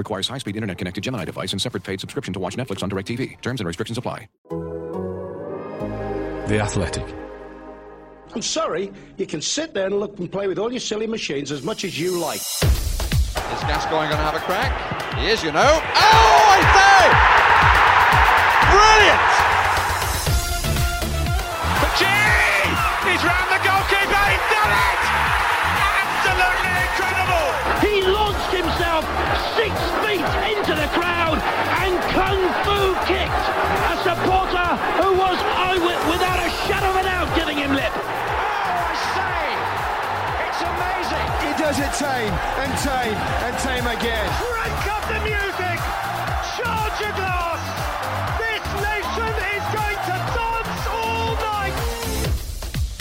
Requires high-speed internet-connected Gemini device and separate paid subscription to watch Netflix on DirecTV. Terms and restrictions apply. The Athletic. I'm sorry, you can sit there and look and play with all your silly machines as much as you like. Is Gascoigne going to have a crack? He is, you know. Oh, I say! Brilliant! Gee! He's round the goalkeeper, he's done it! Absolutely incredible! He launched himself six into the crowd and kung fu kicked a supporter who was eyewit- without a shadow of a doubt giving him lip. Oh, I say! It's amazing! He does it tame and tame and tame again. Crank up the music!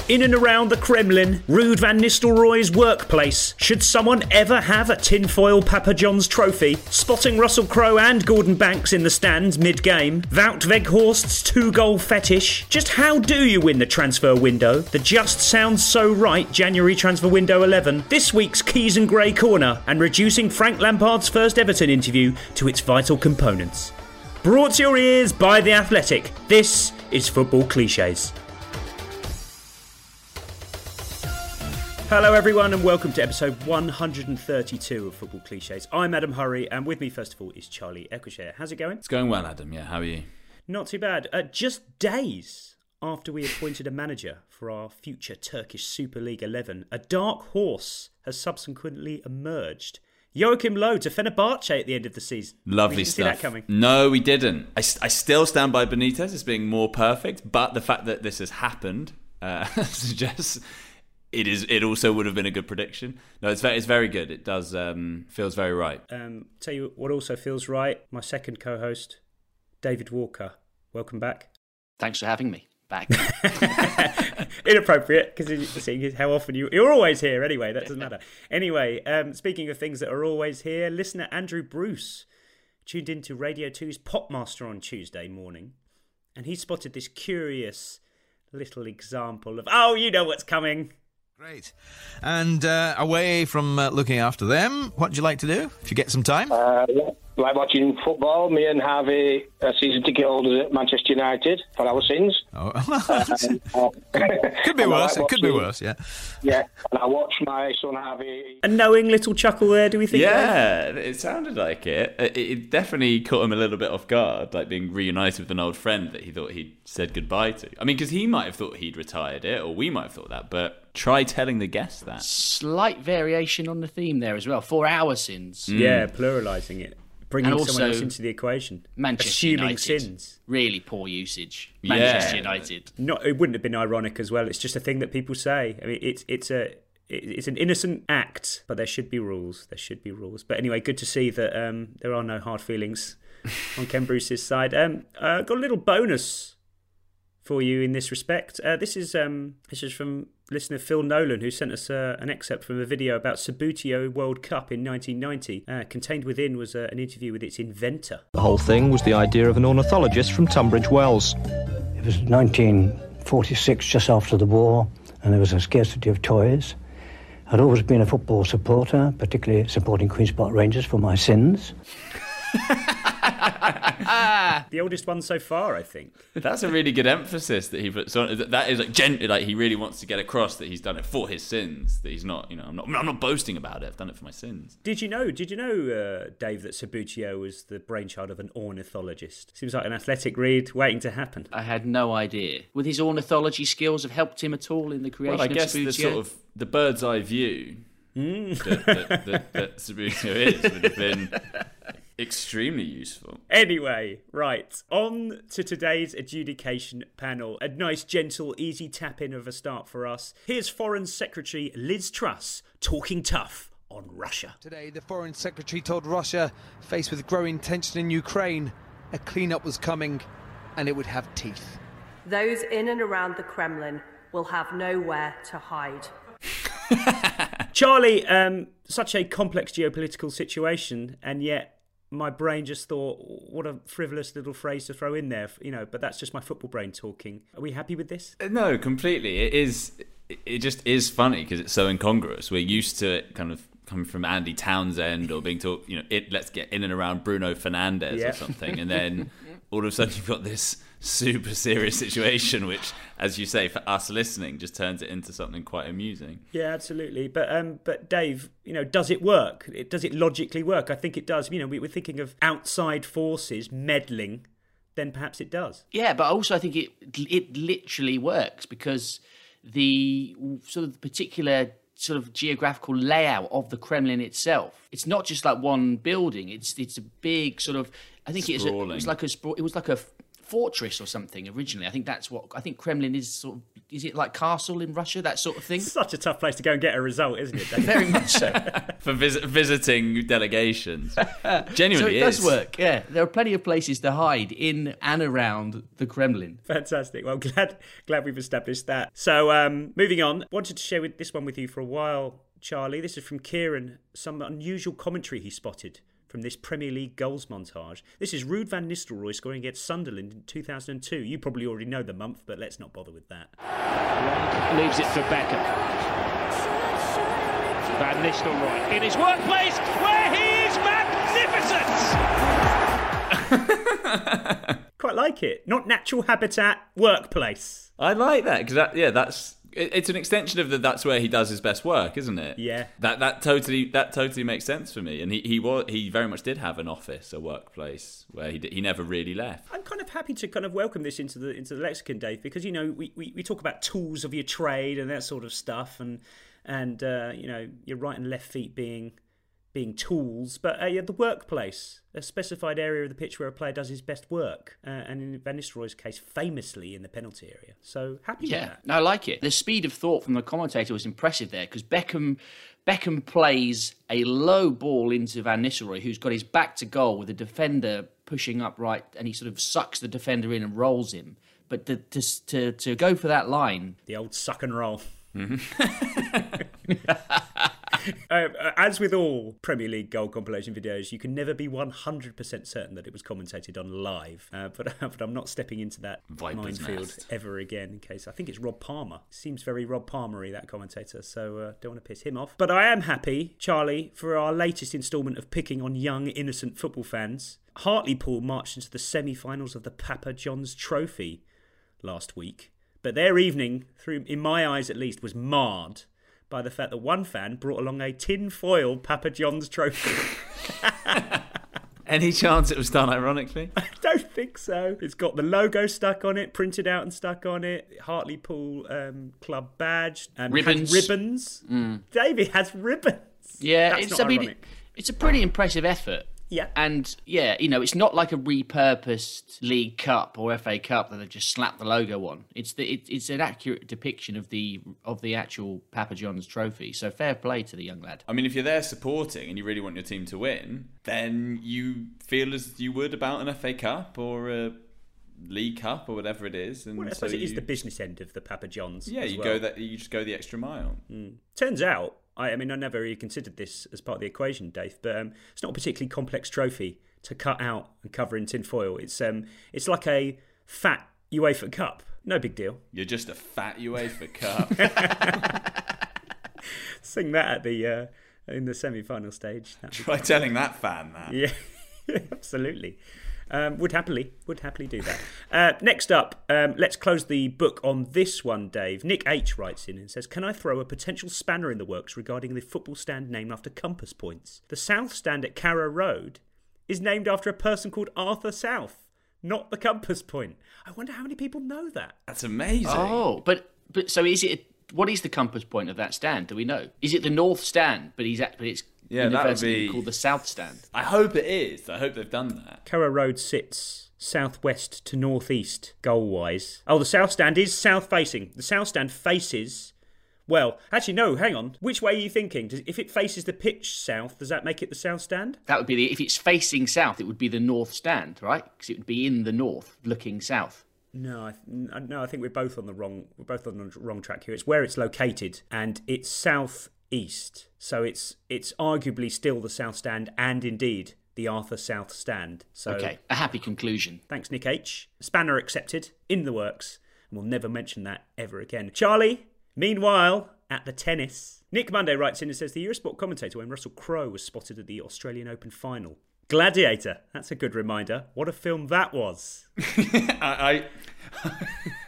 In and around the Kremlin, Ruud van Nistelrooy's workplace, should someone ever have a tinfoil Papa John's trophy, spotting Russell Crowe and Gordon Banks in the stands mid-game, Wout Weghorst's two-goal fetish, just how do you win the transfer window? The just sounds so right January transfer window 11, this week's Keys and Gray corner, and reducing Frank Lampard's first Everton interview to its vital components. Brought to your ears by The Athletic, this is Football Cliches. Hello, everyone, and welcome to episode 132 of Football Cliches. I'm Adam Hurrey, and with me, first of all, is Charlie Eccleshare. How's it going? It's going well, Adam. Yeah, how are you? Not too bad. Uh, just days after we appointed a manager for our future Turkish Super League 11, a dark horse has subsequently emerged. Joachim Low to Fenerbahce at the end of the season. Lovely we didn't stuff. See that coming. No, we didn't. I, I still stand by Benitez as being more perfect, but the fact that this has happened uh, suggests it is. It also would have been a good prediction. No, it's very, it's very good. It does um, feels very right. Um, tell you what also feels right. My second co-host, David Walker. Welcome back. Thanks for having me back. Inappropriate because you seeing how often you you're always here anyway. That doesn't matter. Anyway, um, speaking of things that are always here, listener Andrew Bruce tuned into Radio 2's Popmaster on Tuesday morning, and he spotted this curious little example of oh, you know what's coming. Great. And uh, away from uh, looking after them, what would you like to do if you get some time? Uh, like watching football. Me and Harvey are season ticket holders at Manchester United for our sins. Oh, could be worse. Like it could be worse. Yeah. Yeah, and I watch my son Harvey. A knowing little chuckle there. Do we think? Yeah, it sounded like it. it. It definitely caught him a little bit off guard, like being reunited with an old friend that he thought he'd said goodbye to. I mean, because he might have thought he'd retired it, or we might have thought that, but try telling the guests that. Slight variation on the theme there as well. For our sins. Mm. Yeah, pluralising it. Bringing And also someone else into the equation. Manchester Assuming United. sins. Really poor usage. Yeah. Manchester United. Not, it wouldn't have been ironic as well. It's just a thing that people say. I mean, it's it's a it's an innocent act, but there should be rules. There should be rules. But anyway, good to see that um, there are no hard feelings on Ken Bruce's side. Um, uh, got a little bonus for you in this respect. Uh, this is um, this is from listener Phil Nolan, who sent us uh, an excerpt from a video about Subbuteo World Cup in 1990. Uh, contained within was uh, an interview with its inventor. The whole thing was the idea of an ornithologist from Tunbridge Wells. It was 1946, just after the war, and there was a scarcity of toys. I'd always been a football supporter, particularly supporting Queen's Park Rangers for my sins. the oldest one so far, I think. That's a really good emphasis that he puts on. That is like gently, like he really wants to get across that he's done it for his sins. That he's not, you know, I'm not, I'm not boasting about it. I've done it for my sins. Did you know? Did you know, uh, Dave, that Subbuteo was the brainchild of an ornithologist? Seems like an athletic read waiting to happen. I had no idea. Would his ornithology skills have helped him at all in the creation Well, I guess of Subbuteo? the sort of the bird's eye view Mm. that, that, that, that Subbuteo is would have been extremely useful. Anyway, right, on to today's adjudication panel. A nice, gentle, easy tap in of a start for us. Here's Foreign Secretary Liz Truss talking tough on Russia. Today, the Foreign Secretary told Russia, faced with growing tension in Ukraine, a cleanup was coming and it would have teeth. Those in and around the Kremlin will have nowhere to hide. Charlie, um, such a complex geopolitical situation, and yet my brain just thought, what a frivolous little phrase to throw in there, you know. But that's just my football brain talking. Are we happy with this? No, completely. It is. It just is funny because it's so incongruous. We're used to it kind of coming from Andy Townsend or being taught, you know, it, let's get in and around Bruno Fernandes Yeah. or something, and then all of a sudden you've got this super serious situation, which, as you say, for us listening, just turns it into something quite amusing. Yeah, absolutely. But um, but Dave, you know, does it work? It, does it logically work? I think it does. You know, we, we're thinking of outside forces meddling, then perhaps it does. Yeah, but also I think it it literally works because the sort of particular sort of geographical layout of the Kremlin itself. It's not just like one building. It's it's a big sort of. I think it's a, it was like a it was like a f- fortress or something originally. I think that's what I think Kremlin is sort of. Is it like castle in Russia that sort of thing? Such a tough place to go and get a result, isn't it? Very much so. For vis- visiting delegations. Genuinely so it does work. Yeah, there are plenty of places to hide in and around the Kremlin. Fantastic. Well, glad glad we've established that. So, um, moving on. Wanted to share with this one with you for a while, Charlie. This is from Kieran. Some unusual commentary he spotted from this Premier League goals montage. This is Ruud van Nistelrooy scoring against Sunderland in 2002. You probably already know the month, but let's not bother with that. Leaves it for Beckham. Van Nistelrooy in his workplace where he is magnificent. Quite like it. Not natural habitat, workplace. I like that because that, yeah, that's it, it's an extension of the that's where he does his best work, isn't it? Yeah. That that totally that totally makes sense for me. And he he was he very much did have an office, a workplace where he d- he never really left. I'm kind of happy to kind of welcome this into the into the lexicon, Dave, because you know we, we, we talk about tools of your trade and that sort of stuff, and and uh, you know your right and left feet being being tools, but uh, yeah, the workplace, a specified area of the pitch where a player does his best work, uh, and in Van Nistelrooy's case, famously in the penalty area. So happy with Yeah, that. no, I like it. The speed of thought from the commentator was impressive there because Beckham Beckham plays a low ball into Van Nistelrooy, who's got his back to goal with the defender pushing up right, and he sort of sucks the defender in and rolls him. But to to to, to go for that line, the old suck and roll. Uh, as with all Premier League goal compilation videos, you can never be 100% certain that it was commentated on live. Uh, but, but I'm not stepping into that Viper's minefield nest. ever again in case. I think it's Rob Palmer. Seems very Rob Palmery, that commentator, so uh, don't want to piss him off. But I am happy, Charlie, for our latest instalment of picking on young, innocent football fans. Hartlepool marched into the semi finals of the Papa John's Trophy last week. But their evening, through in my eyes at least, was marred by the fact that one fan brought along a tin foil Papa John's trophy. Any chance it was done ironically? I don't think so. It's got the logo stuck on it, printed out and stuck on it. Hartlepool um, club badge and has Ribbons. ribbons. David has ribbons. yeah, That's it's not I mean, it's a pretty impressive effort. Yeah. And yeah, you know, it's not like a repurposed League Cup or FA Cup that they've just slapped the logo on. It's the it, it's an accurate depiction of the of the actual Papa John's trophy. So fair play to the young lad. I mean, if you're there supporting and you really want your team to win, then you feel as you would about an FA Cup or a League Cup or whatever it is. And Well, I so suppose it is you- the business end of the Papa John's. Yeah, as you well. go that you just go the extra mile. Hmm. Turns out, I, I mean, I never really considered this as part of the equation, Dave, but um, it's not a particularly complex trophy to cut out and cover in tin foil. It's um, it's like a fat UEFA Cup. No big deal. You're just a fat UEFA Cup. Sing that at the uh, in the semi-final stage. Try telling that fan that. Yeah, absolutely. Um, would happily, would happily do that. Uh, next up, um, let's close the book on this one, Dave. Nick H writes in and says, "Can I throw a potential spanner in the works regarding the football stand named after compass points? The South Stand at Carrow Road is named after a person called Arthur South, not the compass point. I wonder how many people know that. That's amazing. Oh, but but so is it? What is the compass point of that stand? Do we know? Is it the North Stand? But he's at, but it's Yeah, that would be- called the South Stand. I hope it is. I hope they've done that. Carrow Road sits southwest to northeast goal wise. Oh, the south stand is south facing. The south stand faces Well, actually, no. Hang on. Which way are you thinking? Does, if it faces the pitch south, does that make it the south stand? That would be the if it's facing south, it would be the north stand, right? Because it would be in the north, looking south. No, I th- no. I think we're both on the wrong. We're both on the wrong track here. It's where it's located, and it's southeast. So it's it's arguably still the south stand, and indeed the Arthur South stand. So Okay, a happy conclusion. Thanks, Nick H. Spanner accepted, in the works, and we'll never mention that ever again. Charlie, meanwhile, at the tennis, Nick Monday writes in and says the Eurosport commentator when Russell Crowe was spotted at the Australian Open final. Gladiator. That's a good reminder. What a film that was. I,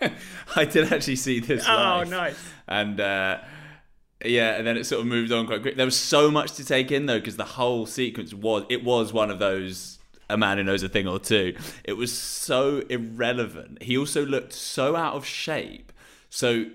I I did actually see this. Oh, nice. And uh, yeah, and then it sort of moved on quite quick. There was so much to take in though, because the whole sequence was it was one of those a man who knows a thing or two. It was so irrelevant. He also looked so out of shape. So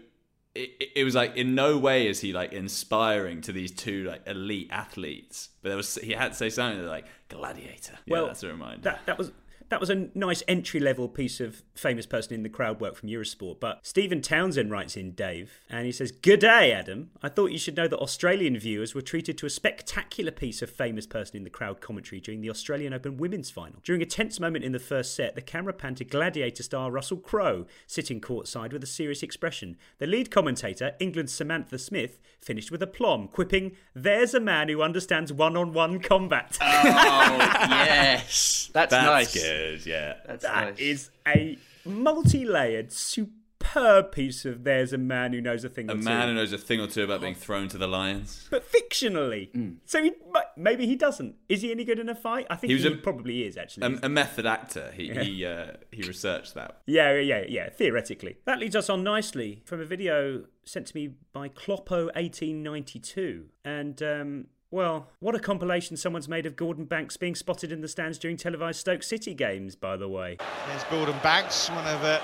it, it was like in no way is he like inspiring to these two like elite athletes. But there was he had to say something like gladiator. Yeah, well, that's a reminder. That that was that was a nice entry level piece of famous person in the crowd work from Eurosport. But Stephen Townsend writes in Dave, and he says, "Good day, Adam. I thought you should know that Australian viewers were treated to a spectacular piece of famous person in the crowd commentary during the Australian Open women's final. During a tense moment in the first set, the camera panned to Gladiator star Russell Crowe sitting courtside with a serious expression. The lead commentator, England's Samantha Smith, finished with aplomb, quipping, "There's a man who understands one-on-one combat." Oh yes, that's, That's nice. good. Yeah, That's That nice. is a multi-layered, superb piece of "There's a man who knows a thing." a or man two. who knows a thing or two about being thrown to the lions. but fictionally. Mm. So he, maybe he doesn't. Is he any good in a fight? I think He he, was a- probably is actually. A, a method actor. He Yeah. he uh, he researched that. yeah, yeah, yeah. Theoretically, that leads us on nicely from a video sent to me by Cloppo1892, and um, well, what a compilation someone's made of Gordon Banks being spotted in the stands during televised Stoke City games. By the way, There's Gordon Banks, one of uh,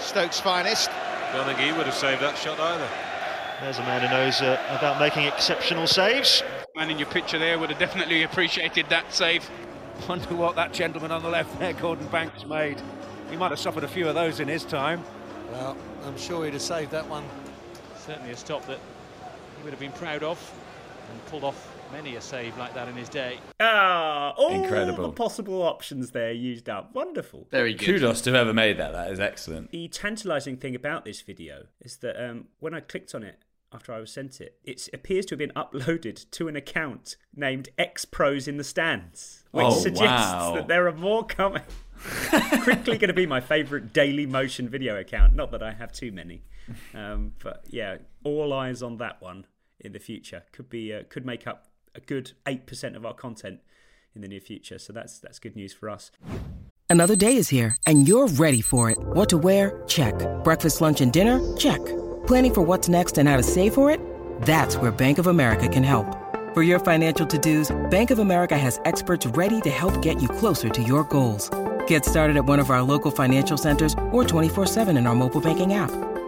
Stoke's finest. Don't think he would have saved that shot either. There's a man who knows uh, about making exceptional saves. Man in your picture there would have definitely appreciated that save. Wonder what that gentleman on the left there, Gordon Banks, made. He might have suffered a few of those in his time. Well, I'm sure he'd have saved that one. Certainly a stop that he would have been proud of and pulled off many a save like that in his day. ah, all Incredible. the possible options there used up. Wonderful. Very good. Kudos to whoever made that. That is excellent. The tantalising thing about this video is that um, when I clicked on it after I was sent it, it appears to have been uploaded to an account named X Pros in the Stands, which Oh, suggests wow. that there are more coming. Quickly going to be my favourite Daily Motion video account. Not that I have too many, um, but yeah, all eyes on that one in the future. Could be uh, could make up a good eight percent of our content in the near future. So that's that's good news for us. Another day is here, and you're ready for it. What to wear? Check. Breakfast, lunch, and dinner? Check. Planning for what's next and how to save for it? That's where Bank of America can help. For your financial to-dos, Bank of America has experts ready to help get you closer to your goals. Get started at one of our local financial centers or 24-7 in our mobile banking app.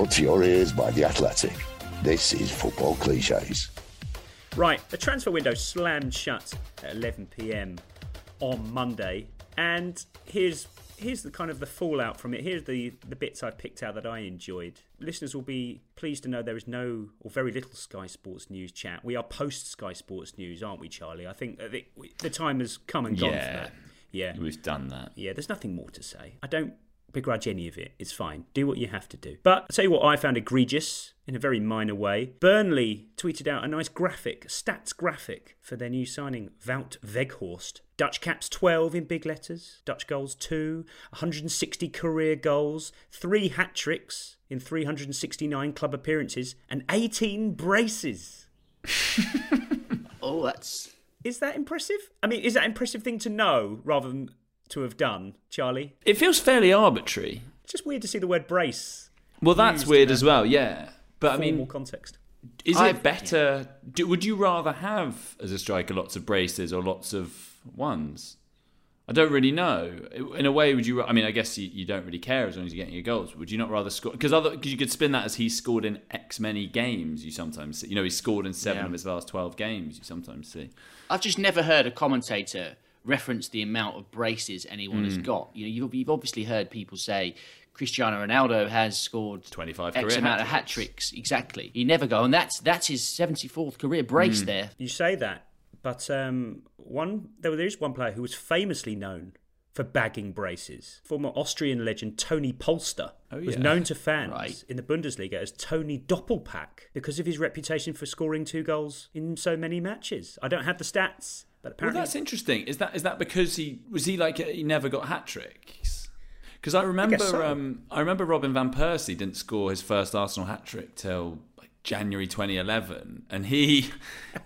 Brought to your ears by The Athletic. This is Football Cliches. Right, the transfer window slammed shut at 11 p.m. on Monday, and here's here's the kind of the fallout from it. Here's the the bits I picked out that I enjoyed. Listeners will be pleased to know there is no or very little Sky Sports News chat. We are post Sky Sports News, aren't we, Charlie? I think the, the time has come and gone Yeah. for that. Yeah, We've done that. yeah, there's nothing more to say. I don't begrudge any of it. It's fine. Do what you have to do. But I'll tell you what I found egregious in a very minor way. Burnley tweeted out a nice graphic, stats graphic, for their new signing, Wout Weghorst. Dutch caps 12 in big letters, Dutch goals 2, 160 career goals, 3 hat tricks in 369 club appearances, and 18 braces. oh, that's. Is that impressive? I mean, is that an impressive thing to know rather than to have done, Charlie? It feels fairly arbitrary. It's just weird to see the word brace. Well, that's weird as well, yeah. But I formal mean, context. is I've- it better? Do, would you rather have, as a striker, lots of braces or lots of ones? I don't really know. In a way, would you? I mean, I guess you, you don't really care as long as you're getting your goals. Would you not rather score? Because other because you could spin that as he scored in X many games. You sometimes see. You know, he scored in seven Yeah. of his last twelve games. You sometimes see. I've just never heard a commentator reference the amount of braces anyone has Mm. got. You know, you've, you've obviously heard people say Cristiano Ronaldo has scored 25 X career amount of hat hat tricks. Exactly. You never go, and that's that's his 74th career brace there. You say that, but um, one there, there is one player who was famously known for bagging braces. Former Austrian legend Toni Polster Oh, was known to fans in the Bundesliga as Toni Doppelpack because of his reputation for scoring two goals in so many matches. I don't have the stats, but Well, that's interesting. Is that is that because he was he like he never got hat tricks? Because I remember so. um, I remember Robin van Persie didn't score his first Arsenal hat trick till January 2011, and he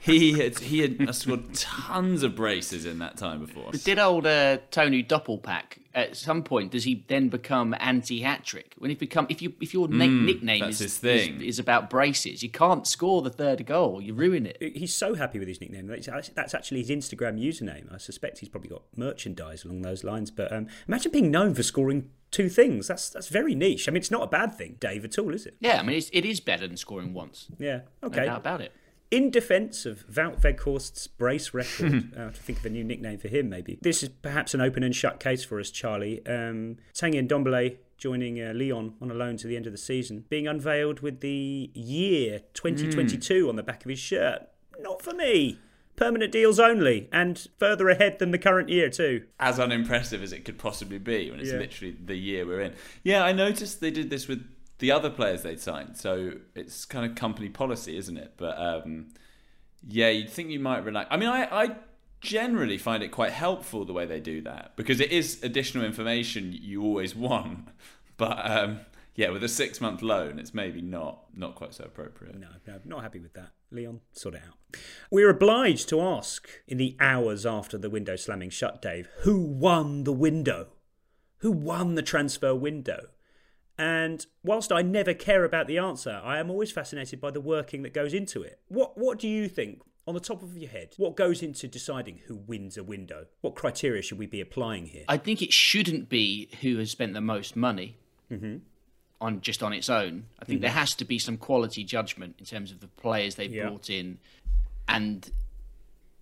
he had he had scored tons of braces in that time before. But did old uh, Toni Doppelpack at some point does he then become anti hat trick? When he become if you if your na- Mm, nickname is, his thing. is is about braces, you can't score the third goal. You ruin it. He's so happy with his nickname. That's that's actually his Instagram username. I suspect he's probably got merchandise along those lines. But um, imagine being known for scoring two things. That's that's very niche. I mean, it's not a bad thing, Dave, at all, is it? Yeah, I mean it's, it is better than scoring once. Yeah. No Okay. doubt about it. In defence of Wout Weghorst's brace record, uh, to think of a new nickname for him, maybe this is perhaps an open and shut case for us, Charlie. Um, Tanguy Ndombele joining uh, Lyon on a loan to the end of the season, being unveiled with the year 2022 on the back of his shirt. Not for me. Permanent deals only, and further ahead than the current year too. as unimpressive as it could possibly be when it's Yeah. literally the year we're in. Yeah, I noticed they did this with the other players they'd signed, so it's kind of company policy, isn't it? But um, yeah, you'd think you might relax. I mean, I, I generally find it quite helpful the way they do that because it is additional information you always want. But um, yeah, with a six month loan, it's maybe not not quite so appropriate. No, no, not happy with that. Lyon, sort it out. We're obliged to ask in the hours after the window slamming shut, Dave, who won the window? Who won the transfer window? And whilst I never care about the answer, I am always fascinated by the working that goes into it. What What do you think, on the top of your head, what goes into deciding who wins a window? What criteria should we be applying here? I think it shouldn't be who has spent the most money Mm-hmm. On just on its own. I think Mhm. there has to be some quality judgment in terms of the players they've Yeah. brought in, and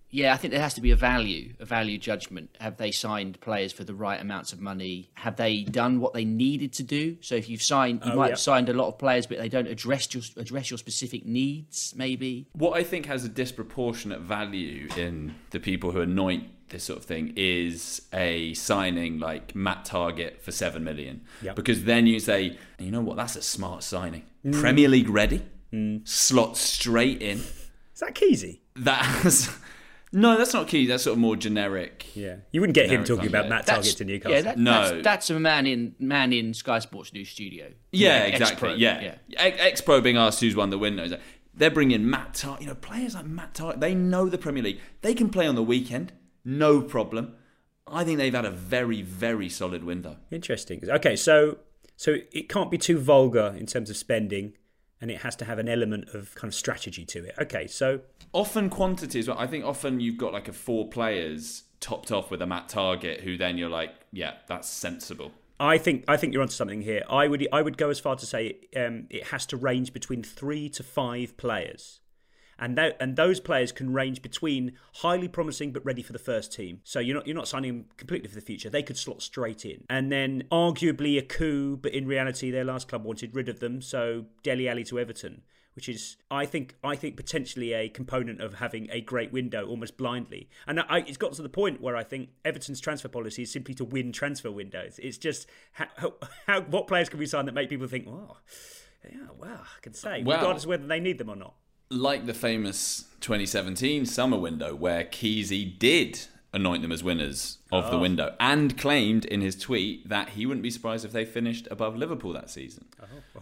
yeah, I think there has to be a value, a value judgment. Have they signed players for the right amounts of money? Have they done what they needed to do? So if you've signed, you Oh, might yeah. have signed a lot of players, but they don't address your address your specific needs. Maybe What I think has a disproportionate value in the people who anoint this sort of thing is a signing like Matt Targett for seven million. Yep. Because then you say, you know what, that's a smart signing. Mm. Premier League ready, slot straight in. Is that Keezy? That's no, that's not key. That's sort of more generic. Yeah, you wouldn't get him talking about yeah. Matt That's- Targett to Newcastle. Yeah, that, No. that's, that's a man in man in Sky Sports new studio. Yeah, Ex- exactly. ex-pro, yeah, Ex Pro being asked who's won the window. He's like, They're bringing Matt Targett. You know, players like Matt Targett. They know the Premier League. They can play on the weekend, no problem. I think they've had a very, very solid window. Interesting. Okay, so so it can't be too vulgar in terms of spending, and it has to have an element of kind of strategy to it. Okay, so Often quantity as well. I think often you've got like a four players topped off with a Matt Targett, who then you're like, yeah, that's sensible. I think I think you're onto something here. I would I would go as far to say um, it has to range between three to five players, and that, and those players can range between highly promising but ready for the first team. So you're not you're not signing them completely for the future. They could slot straight in, and then arguably a coup, but in reality their last club wanted rid of them. So Dele Alli to Everton. Which is, I think, I think potentially a component of having a great window almost blindly, and I, it's got to the point where I think Everton's transfer policy is simply to win transfer windows. It's just how, how, how what players can we sign that make people think, wow, yeah, wow, I can say, Well- regardless of whether they need them or not. Like the famous 2017 summer window where Keezy did anoint them as winners of the Oh. window, and claimed in his tweet that he wouldn't be surprised if they finished above Liverpool that season.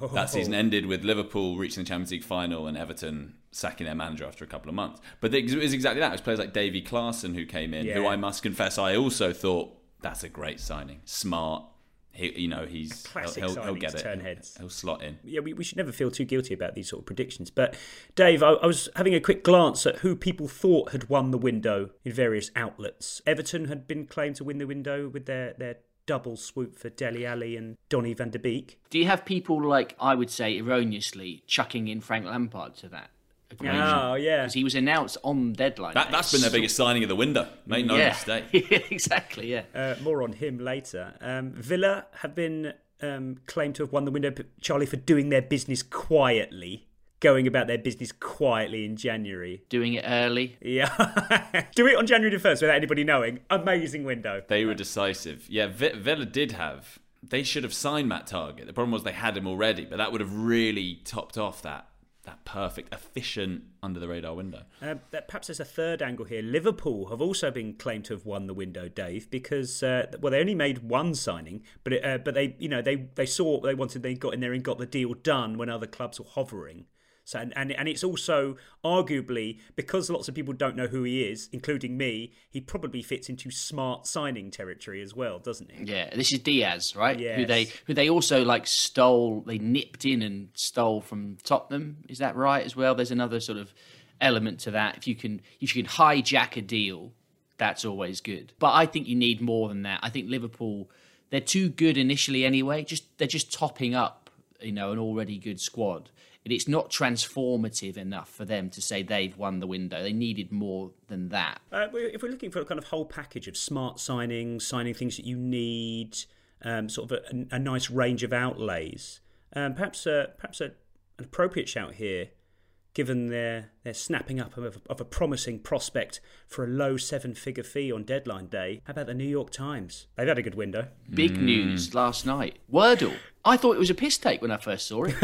Oh. That season ended with Liverpool reaching the Champions League final and Everton sacking their manager after a couple of months. But it was exactly that. It was players like Davy Klaassen who came in, who I must confess I also thought that's a great signing. Smart. He, you know, he's Classic he'll, he'll, he'll signings get it. turn heads. He'll slot in. yeah, we, we should never feel too guilty about these sort of predictions. But Dave, I, I was having a quick glance at who people thought had won the window in various outlets. Everton had been claimed to win the window with their, their double swoop for Dele Alli and Donny van der Beek. Do you have people like I would say erroneously chucking in Frank Lampard to that? Equation? Oh, yeah. because he was announced on deadline. That, that's been their biggest signing of the window. Make no yeah. mistake. exactly. Yeah. Uh, more on him later. Um, Villa have been um, claimed to have won the window, Charlie, for doing their business quietly. Going about their business quietly in January. Doing it early. Yeah. Do it on January the 1st without anybody knowing. Amazing window. They were decisive. Yeah, v- Villa did have. They should have signed Matt Targett. The problem was they had him already, but that would have really topped off that that perfect, efficient under the radar window. Uh, perhaps there's a third angle here. Liverpool have also been claimed to have won the window, Dave, because uh, well, they only made one signing, but it, uh, but they you know they they saw what they wanted, they got in there and got the deal done when other clubs were hovering. So and, and and it's also arguably because lots of people don't know who he is, including me. He probably fits into smart signing territory as well, doesn't he? Yeah, this is Diaz, right? Yeah. Who they who they also like stole, they nipped in and stole from Tottenham. Is that right as well? There's another sort of element to that. If you can if you can hijack a deal, that's always good. But I think you need more than that. I think Liverpool they're too good initially anyway. Just they're just topping up, you know, an already good squad. And it's not transformative enough for them to say they've won the window. They needed more than that. Uh, if we're looking for a kind of whole package of smart signings, signing things that you need, um, sort of a, a nice range of outlays, um, perhaps uh, perhaps a, an appropriate shout here, given their their snapping up of, of a promising prospect for a low seven figure fee on deadline day. How about the New York Times? They've had a good window. Big news last night. Wordle. I thought it was a piss take when I first saw it.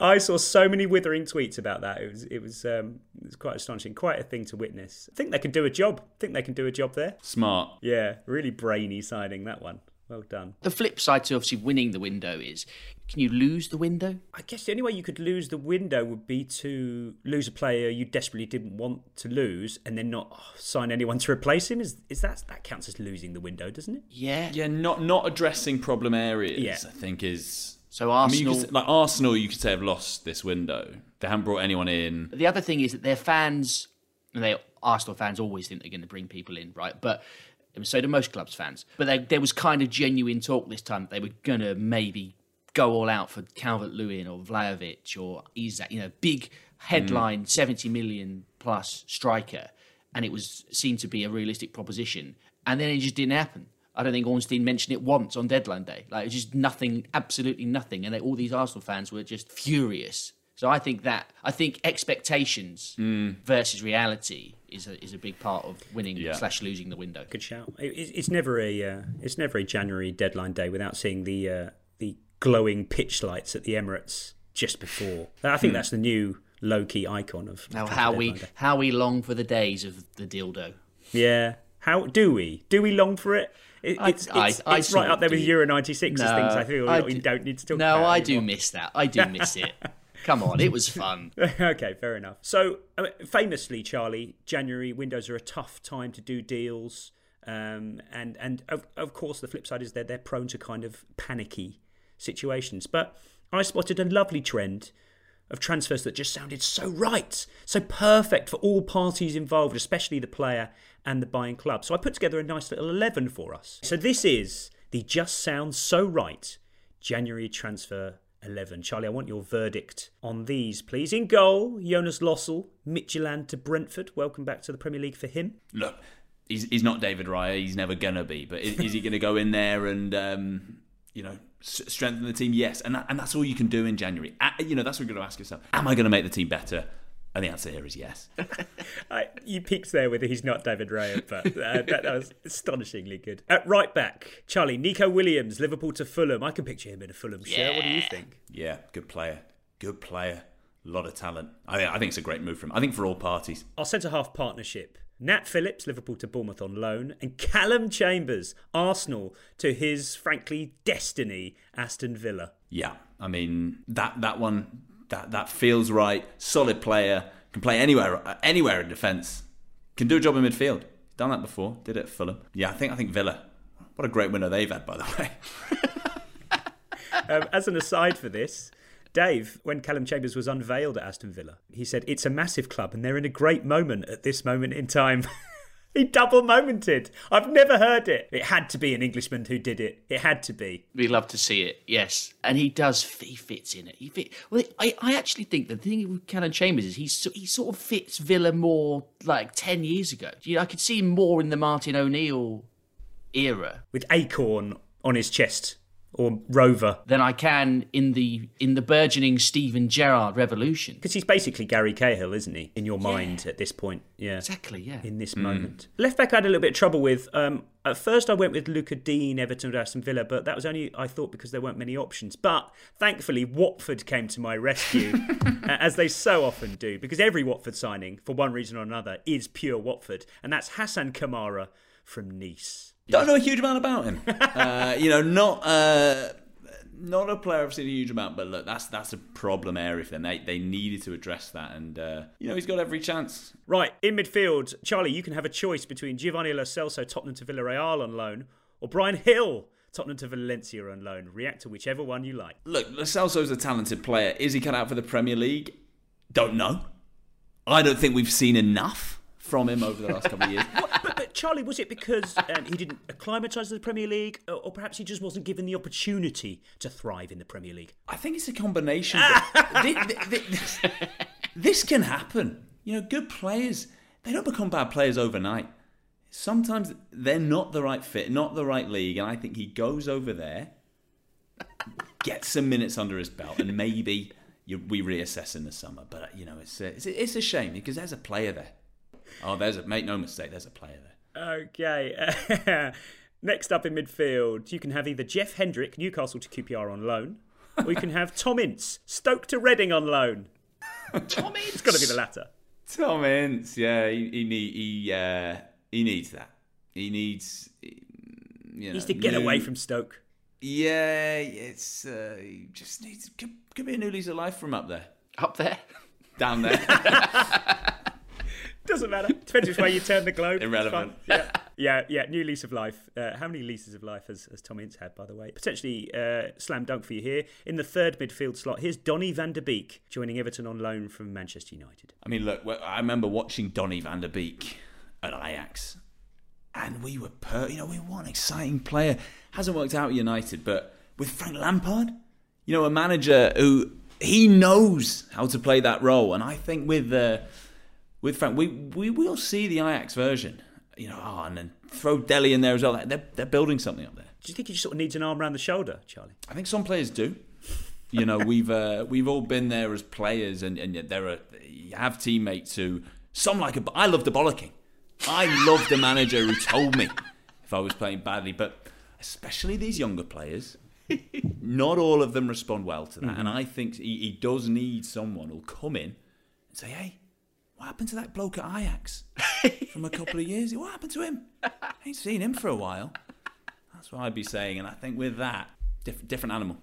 I saw so many withering tweets about that. It was it was um, it was quite astonishing, quite a thing to witness. I think they can do a job. I think they can do a job there. Smart. Yeah, really brainy signing that one. Well done. The flip side to obviously winning the window is can you lose the window? I guess the only way you could lose the window would be to lose a player you desperately didn't want to lose, and then not sign anyone to replace him. Is is that that counts as losing the window, doesn't it? Yeah. Yeah, not not addressing problem areas. Yeah. I think is. So I mean, you Arsenal. could say- like Arsenal, you could say have lost this window. They haven't brought anyone in. The other thing is that their fans, and they Arsenal fans always think they're going to bring people in, right? But so do most clubs fans. But they, there was kind of genuine talk this time that they were going to maybe go all out for Calvert Lewin or Vlahovic or Isak, you know, big headline, mm. 70 million plus striker. And it was seen to be a realistic proposition. And then it just didn't happen. I don't think Ornstein mentioned it once on deadline day. Like, it was just nothing, absolutely nothing. And they, all these Arsenal fans were just furious. So I think that, I think expectations versus reality is a, is a big part of winning Yeah. slash losing the window. Good shout. It, it's it's never a uh, it's never a January deadline day without seeing the uh, the glowing pitch lights at the Emirates just before. I think Hmm. that's the new low key icon of Now, how we day. how we long for the days of the dildo. Yeah. How do we? Do we long for it? it it's I- it's, I it's sort right up there of with. Euro '96 as things I feel I we do- don't need to talk about. No, about. I do miss that. I do miss it. Come on, it was fun. okay, fair enough. So, famously, Charlie, January windows are a tough time to do deals, um, and and of, of course the flip side is that they're prone to kind of panicky situations. But I spotted a lovely trend of transfers that just sounded so right, so perfect for all parties involved, especially the player and the buying club. So I put together a nice little eleven for us. So this is the just sounds so right January transfer 11. Charlie, I want your verdict on these, please. In goal, Jonas Lössl, Midtjylland to Brentford. Welcome back to the Premier League for him. Look, he's he's not David Raya. He's never gonna be. But is, is he gonna go in there and um, you know strengthen the team? Yes, and that, and that's all you can do in January. You know that's what you're gonna ask yourself. Am I gonna make the team better? And the answer here is yes. I, you peaked there with he's not David Raya, but uh, that, that was astonishingly good. At right back, Charlie, Neco Williams, Liverpool to Fulham. I can picture him in a Fulham shirt. What do you think? Yeah, good player. Good player. A lot of talent. I, I think it's a great move for him. I think for all parties. Our centre half partnership Nat Phillips, Liverpool to Bournemouth on loan, and Callum Chambers, Arsenal to his frankly destiny, Aston Villa. Yeah, I mean that that one that that feels right. Solid player, can play anywhere anywhere in defence, can do a job in midfield. Done that before, did it at Fulham. Yeah, I think I think Villa. What a great winner they've had, by the way. um, as an aside for this, Dave, when Callum Chambers was unveiled at Aston Villa, he said, It's a massive club and they're in a great moment at this moment in time. he double momented. I've never heard it. It had to be an Englishman who did it. It had to be. We love to see it, yes. And he does, he fits in it. He fit, well, I, I actually think the thing with Callum Chambers is he's, he sort of fits Villa more like 10 years ago. You know, I could see him more in the Martin O'Neill era. With Acorn on his chest or Rover than I can in the in the burgeoning Steven Gerrard revolution. Because he's basically Gary Cahill, isn't he? In your mind yeah. at this point, yeah, exactly, yeah. In this mm. moment, left back I had a little bit of trouble with. Um, at first, I went with Luca Dean, Everton, Aston Villa, but that was only I thought because there weren't many options. But thankfully, Watford came to my rescue, as they so often do, because every Watford signing, for one reason or another, is pure Watford, and that's Hassan Kamara from Nice. Don't know a huge amount about him. uh, you know, not uh, not a player I've seen a huge amount, but look, that's that's a problem area for them. They they needed to address that, and uh, you know he's got every chance. Right in midfield, Charlie, you can have a choice between Giovanni Lo Celso, Tottenham to Villarreal on loan, or Bryan Gil. Tottenham to Valencia on loan. React to whichever one you like. Look, Lo Celso's a talented player. Is he cut out for the Premier League? Don't know. I don't think we've seen enough from him over the last couple of years. but, Charlie, was it because um, he didn't acclimatise to the Premier League, or, or, perhaps he just wasn't given the opportunity to thrive in the Premier League? I think it's a combination. this, this, this can happen. You know, good players they don't become bad players overnight. Sometimes they're not the right fit, not the right league, and I think he goes over there, gets some minutes under his belt, and maybe you, we reassess in the summer. But you know, it's a, it's a, it's a shame because there's a player there. Oh, there's a make no mistake. There's a player there. Okay. Next up in midfield, you can have either Jeff Hendrick, Newcastle to QPR on loan, or you can have Tom Ince, Stoke to Reading on loan. Tom Ince. It's got to be the latter. Tom Ince, yeah, he he he, uh, he needs that. He needs. You know, needs to get new, away from Stoke. Yeah, it's uh, he just needs could, could be a new lease of life from up there. Up there, down there. Doesn't matter. Depends which way you turn the globe. Irrelevant. Yeah, yeah, yeah. New lease of life. Uh, how many leases of life has, has Tom Ince had, by the way? Potentially uh, slam dunk for you here. In the third midfield slot, here's Donny van der Beek joining Everton on loan from Manchester United. I mean, look, I remember watching Donny van der Beek at Ajax, and we were, per- you know, we were an exciting player. Hasn't worked out at United, but with Frank Lampard, you know, a manager who he knows how to play that role, and I think with the uh, with Frank, we, we will see the Ajax version. You know, oh, and then throw Dele in there as well. They're, they're building something up there. Do you think he just sort of needs an arm around the shoulder, Charlie? I think some players do. You know, we've uh, we've all been there as players, and, and there are you have teammates who some like a. I love the bollocking. I love the manager who told me if I was playing badly, but especially these younger players. not all of them respond well to that, mm-hmm. and I think he, he does need someone who'll come in and say, "Hey, what happened to that bloke at Ajax from a couple of years? What happened to him? I ain't seen him for a while. That's what I'd be saying. And I think with that, diff- different animal.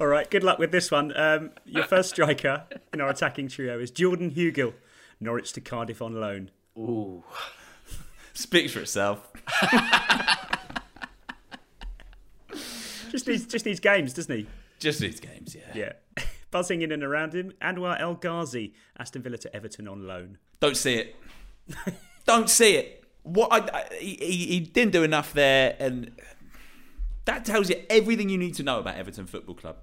All right, good luck with this one. Um, your first striker in our attacking trio is Jordan Hugill, Norwich to Cardiff on loan. Ooh. Speaks for itself. just needs just needs games, doesn't he? Just needs games, yeah. Yeah. Buzzing in and around him, Anwar El Ghazi, Aston Villa to Everton on loan. Don't see it. Don't see it. What I, I, he, he didn't do enough there, and that tells you everything you need to know about Everton Football Club.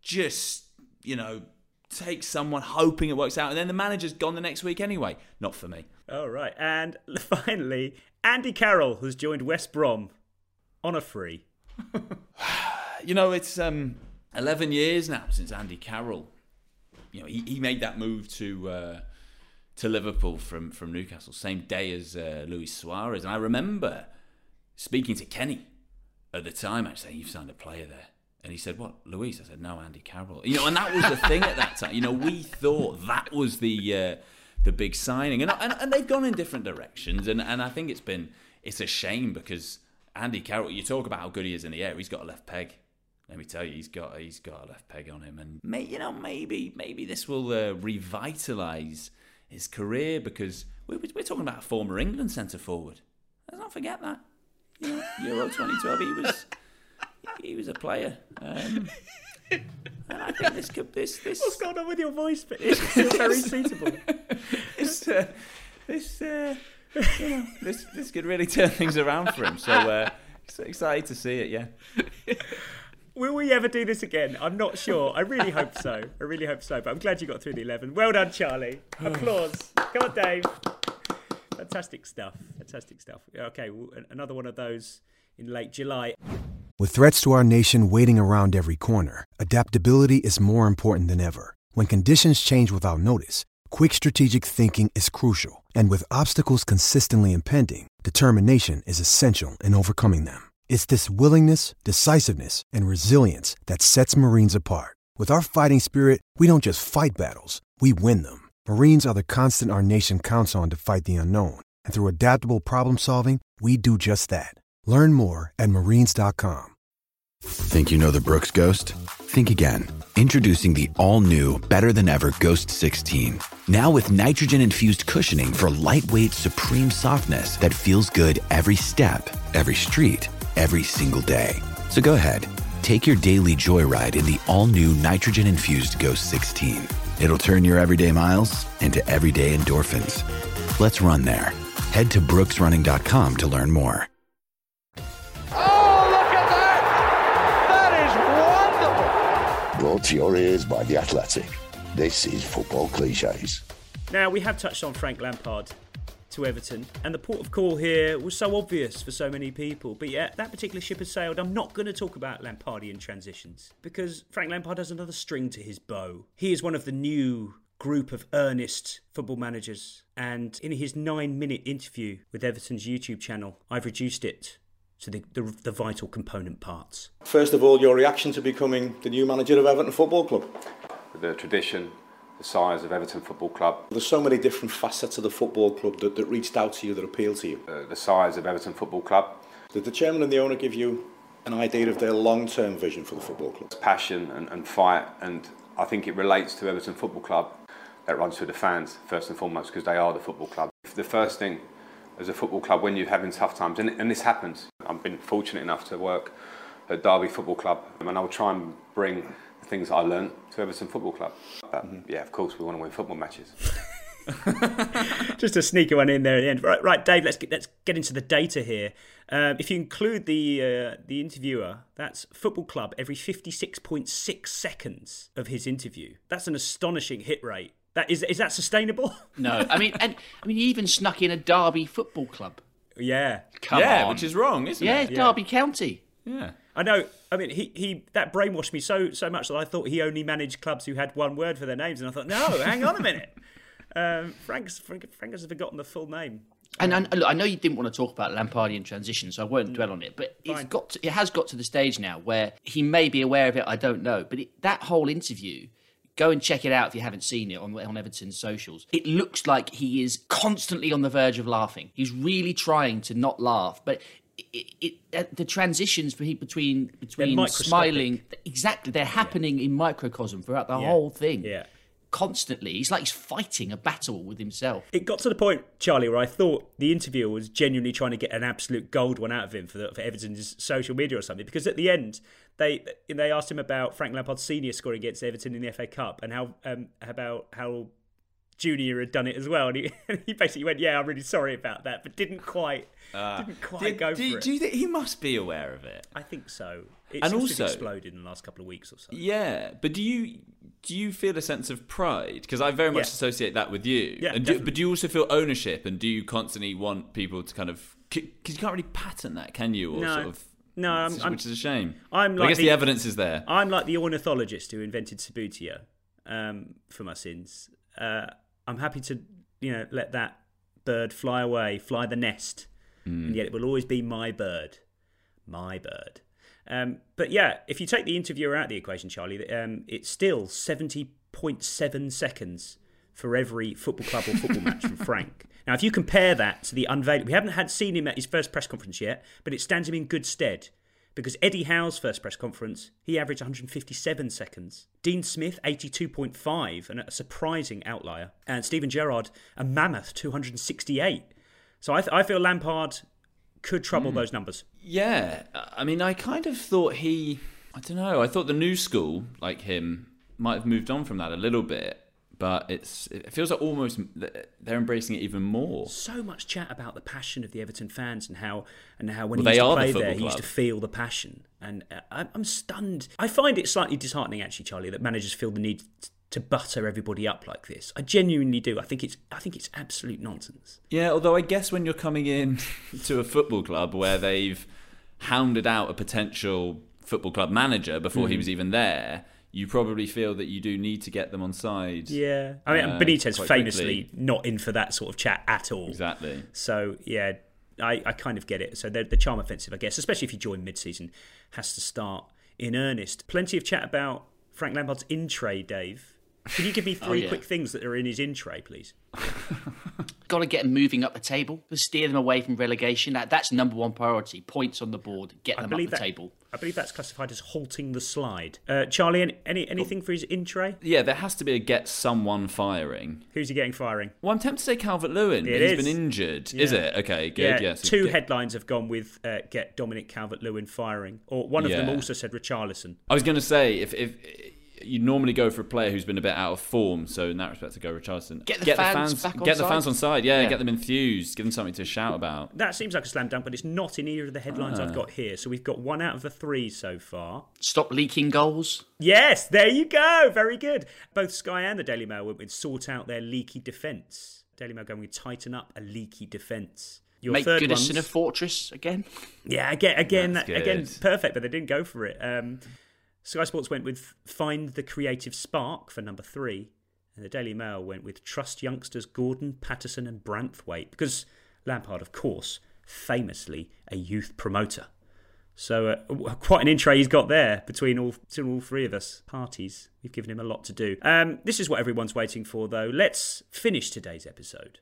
Just you know, take someone hoping it works out, and then the manager's gone the next week anyway. Not for me. All right, and finally, Andy Carroll has joined West Brom on a free. you know, it's um 11 years now since Andy Carroll, you know, he, he made that move to uh, to Liverpool from, from Newcastle, same day as uh, Luis Suarez. And I remember speaking to Kenny at the time, actually, saying, You've signed a player there. And he said, What, Luis? I said, No, Andy Carroll. You know, and that was the thing at that time. You know, we thought that was the. Uh, the big signing, and, and and they've gone in different directions, and and I think it's been it's a shame because Andy Carroll, you talk about how good he is in the air, he's got a left peg. Let me tell you, he's got he's got a left peg on him, and may, you know maybe maybe this will uh, revitalise his career because we're, we're talking about a former England centre forward. Let's not forget that. You know, Euro 2012, he was he was a player. Um, and I think this could this this. What's going on with your voice? But it's very suitable. this uh, this uh, you know, this this could really turn things around for him. So uh, so excited to see it. Yeah. Will we ever do this again? I'm not sure. I really hope so. I really hope so. But I'm glad you got through the 11. Well done, Charlie. Applause. Come on, Dave. Fantastic stuff. Fantastic stuff. Okay, well, another one of those in late July. With threats to our nation waiting around every corner, adaptability is more important than ever. When conditions change without notice, quick strategic thinking is crucial. And with obstacles consistently impending, determination is essential in overcoming them. It's this willingness, decisiveness, and resilience that sets Marines apart. With our fighting spirit, we don't just fight battles, we win them. Marines are the constant our nation counts on to fight the unknown. And through adaptable problem solving, we do just that. Learn more at marines.com. Think you know the Brooks Ghost? Think again. Introducing the all new, better than ever Ghost 16. Now with nitrogen infused cushioning for lightweight, supreme softness that feels good every step, every street every single day. So go ahead, take your daily joyride in the all new nitrogen infused Ghost 16. It'll turn your everyday miles into everyday endorphins. Let's run there. Head to brooksrunning.com to learn more. Oh, look at that! That is wonderful! Brought to your ears by The Athletic. This is Football Cliches. Now, we have touched on Frank Lampard to Everton, and the port of call here was so obvious for so many people. But yet, that particular ship has sailed. I'm not going to talk about Lampardian transitions because Frank Lampard has another string to his bow. He is one of the new group of earnest football managers, and in his nine minute interview with Everton's YouTube channel, I've reduced it to the, the, the vital component parts. First of all, your reaction to becoming the new manager of Everton Football Club? The tradition, the size of Everton Football Club. There's so many different facets of the football club that, that reached out to you, that appealed to you. Uh, the size of Everton Football Club. Did the chairman and the owner give you an idea of their long-term vision for the football club? Passion and, and fight, and I think it relates to Everton Football Club that runs through the fans first and foremost because they are the football club. The first thing as a football club when you're having tough times, and, and this happens, I've been fortunate enough to work at Derby Football Club, and I'll try and bring things I learned to Everton Football Club. But Mm-hmm. yeah, of course, we want to win football matches. Just a sneaky one in there at the end. Right, right, Dave. Let's get let's get into the data here. Um, if you include the uh, the interviewer, that's football club every fifty six point six seconds of his interview. That's an astonishing hit rate. That is is that sustainable? No, I mean, and I mean, he even snuck in a Derby Football Club. Yeah, Come yeah, on. which is wrong, isn't yeah, it? Yeah, Derby County. Yeah. I know. I mean, he, he that brainwashed me so so much that I thought he only managed clubs who had one word for their names, and I thought, no, hang on a minute. Um, Frank's Frank, Frank has forgotten the full name. And, and look, I know you didn't want to talk about Lampardian transition, so I won't dwell on it. But it's got to, it has got to the stage now where he may be aware of it. I don't know, but it, that whole interview. Go and check it out if you haven't seen it on, on Everton's socials. It looks like he is constantly on the verge of laughing. He's really trying to not laugh, but it, it, uh, the transitions for between between smiling exactly they're happening in microcosm throughout the Yeah. whole thing. Yeah. Constantly, he's like he's fighting a battle with himself. It got to the point, Charlie, where I thought the interviewer was genuinely trying to get an absolute gold one out of him for, the, for Everton's social media or something. Because at the end, they they asked him about Frank Lampard's senior scoring against Everton in the FA Cup and how um, about how Junior had done it as well. And he, he basically went, "Yeah, I'm really sorry about that," but didn't quite Uh, didn't quite do, go do, for it. do you think he must be aware of it? I think so. It And also- exploded in the last couple of weeks or so. Yeah, but do you do you feel a sense of pride? Because I very much associate that with you. Yeah, and do, but do you also feel ownership? And do you constantly want people to kind of because you can't really pattern that, can you? Or No. sort of, No, I'm- which, I'm- is a shame. I'm But I like guess the, the- evidence is there. I'm like the ornithologist who invented Subbuteo um, for my sins. Uh, I'm happy to, you know, let that bird fly away, fly the nest, Hmm. and yet it will always be my bird, my bird. Um, but yeah, if you take the interviewer out of the equation, Charlie, um, it's still 70.7 seconds for every football club or football match from Frank. Now, if you compare that to the unveiling, we haven't had seen him at his first press conference yet, but it stands him in good stead because Eddie Howe's first press conference, he averaged 157 seconds. Dean Smith, 82.5, and a surprising outlier. And Steven Gerrard, a mammoth, 268. So I, th- I feel Lampard could trouble Mm. those numbers. Yeah, I mean, I kind of thought he. I don't know. I thought the new school, like him, might have moved on from that a little bit, but it's it feels like almost they're embracing it even more. So much chat about the passion of the Everton fans and how and how when Well, he they used to the play football there, he used to feel the passion. And uh, I'm, stunned. I find it slightly disheartening, actually, Charlie, that managers feel the need to butter everybody up like this. I genuinely do. I think it's I think it's absolute nonsense. Yeah, although I guess when you're coming in to a football club where they've hounded out a potential football club manager before he Mhm. was even there, you probably feel that you do need to get them on side. Yeah, I mean uh, Benitez famously quickly. not in for that sort of chat at all. Exactly. So yeah, I, I kind of get it. So the, the charm offensive, I guess, especially if you join mid-season, has to start in earnest. Plenty of chat about Frank Lampard's in tray, Dave. Can you give me Oh, three yeah. quick things that are in his in tray, please? Got to get them moving up the table, to steer them away from relegation. That, that's number one priority. Points on the board, get I them up believe the that, table. I believe that's classified as halting the slide. Uh, Charlie, any, any anything for his in tray? Yeah, there has to be a get someone firing. Who's he getting firing? Well, I'm tempted to say Calvert Lewin, but It he's is. been injured. Is it? Okay, good. Yeah, yes. two Get- headlines have gone with uh, get Dominic Calvert-Lewin firing, or one of them also said Richarlison. I was going to say if if you normally go for a player who's been a bit out of form, so in that respect, to go Richarlison. Get the fans back on get the fans side. on side. Yeah, Yeah. get them enthused. Give them something to shout about. That seems like a slam dunk, but it's not in either of the headlines Ah. I've got here. So we've got one out of the three so far. Stop leaking goals. Yes, there you go. Very good. Both Sky and the Daily Mail went with sort out their leaky defence. Daily Mail going with tighten up a leaky defence. Your Make third Goodison one's- a fortress again. Yeah, again, again, That's again, good. perfect, but they didn't go for it. Um, Sky Sports went with find the creative spark for number three, and the Daily Mail went with trust youngsters Gordon, Patterson, and Branthwaite because Lampard, of course, famously a youth promoter. So uh, quite an intro he's got there between all between all three of us parties. We've given him a lot to do. Um, this is what everyone's waiting for, though. Let's finish today's episode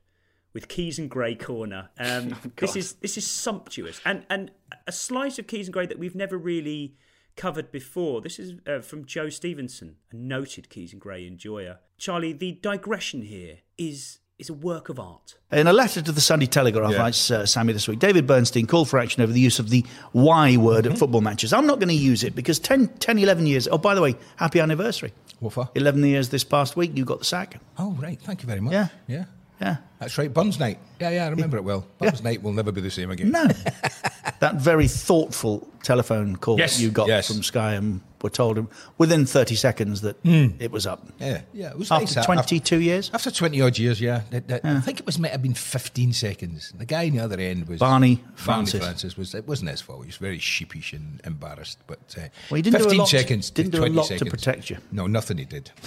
with Keys and Gray Corner. Um, this is this is sumptuous and and a slice of Keys and Gray that we've never really covered before. This is uh, from Joe Stevenson, a noted Keys and Gray enjoyer. Charlie, the digression here is is a work of art. In a letter to the Sunday Telegraph, Yeah. writes uh, Sammy this week, David Bernstein called for action over the use of the Y word Mm-hmm. at football matches. I'm not going to use it because 10, 10, 11 years. Oh, by the way, happy anniversary. What for? 11 years this past week, you got the sack. Oh, right. Thank you very much. Yeah. Yeah. Yeah. That's right. Burns night. Yeah, yeah, I remember it well. Burns night will never be the same again. No. that very thoughtful telephone call Yes, that you got yes. from Sky and were told him within 30 seconds that Hmm. it was up. Yeah, yeah. It was After nice, that. 22 years? After 20 odd years, yeah. That- that- I think it was might have been 15 seconds. The guy on the other end was Barney Barney Francis. Francis was it wasn't his fault. He was very sheepish and embarrassed. But uh, Well, he didn't do a 15 lot- seconds. didn't do a 20 lot to seconds. protect you. No, nothing he did.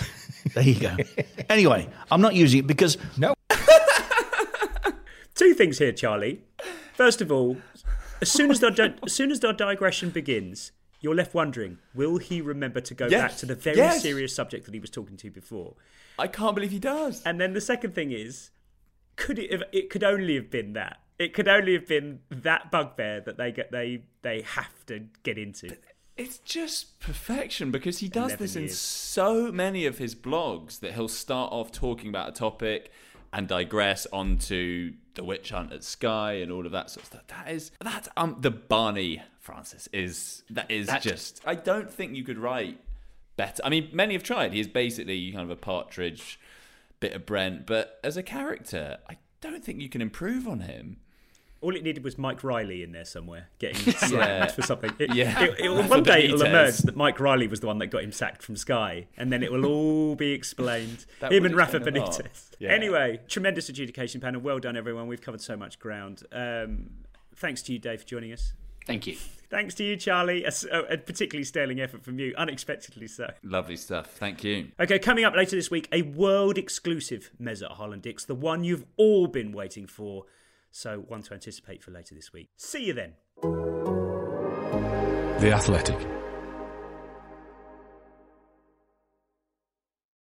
There you go. anyway, I'm not using it because. No. Two things here, Charlie. First of all, as soon as the di- as soon as digression begins, you're left wondering: Will he remember to go Yes. back to the very Yes. serious subject that he was talking to before? I can't believe he does. And then the second thing is, could it? Have, it could only have been that. It could only have been that bugbear that they get they they have to get into. It's just perfection because he does 11 this in so many of his blogs that he'll start off talking about a topic and digress onto the witch hunt at Sky and all of that sort of stuff. That is that um the Barney Francis is that is That- just I don't think you could write better. I mean, many have tried. He is basically kind of a partridge, bit of Brent, but as a character, I don't think you can improve on him. All it needed was Mike Riley in there somewhere getting slammed Yeah. for something. It, Yeah. it- it will- one day it'll emerge that Mike Riley was the one that got him sacked from Sky, and then it will all be explained. That him and Rafa explain a lot. Benitez. Yeah. Anyway, tremendous adjudication panel. Well done, everyone. We've covered so much ground. Um, thanks to you, Dave, for joining us. Thank you. Thanks to you, Charlie. A particularly sterling effort from you, unexpectedly so. Lovely stuff. Thank you. Okay, coming up later this week, a world exclusive Mezza at Holland Dix, the one you've all been waiting for. So, one to anticipate for later this week. See you then. The Athletic.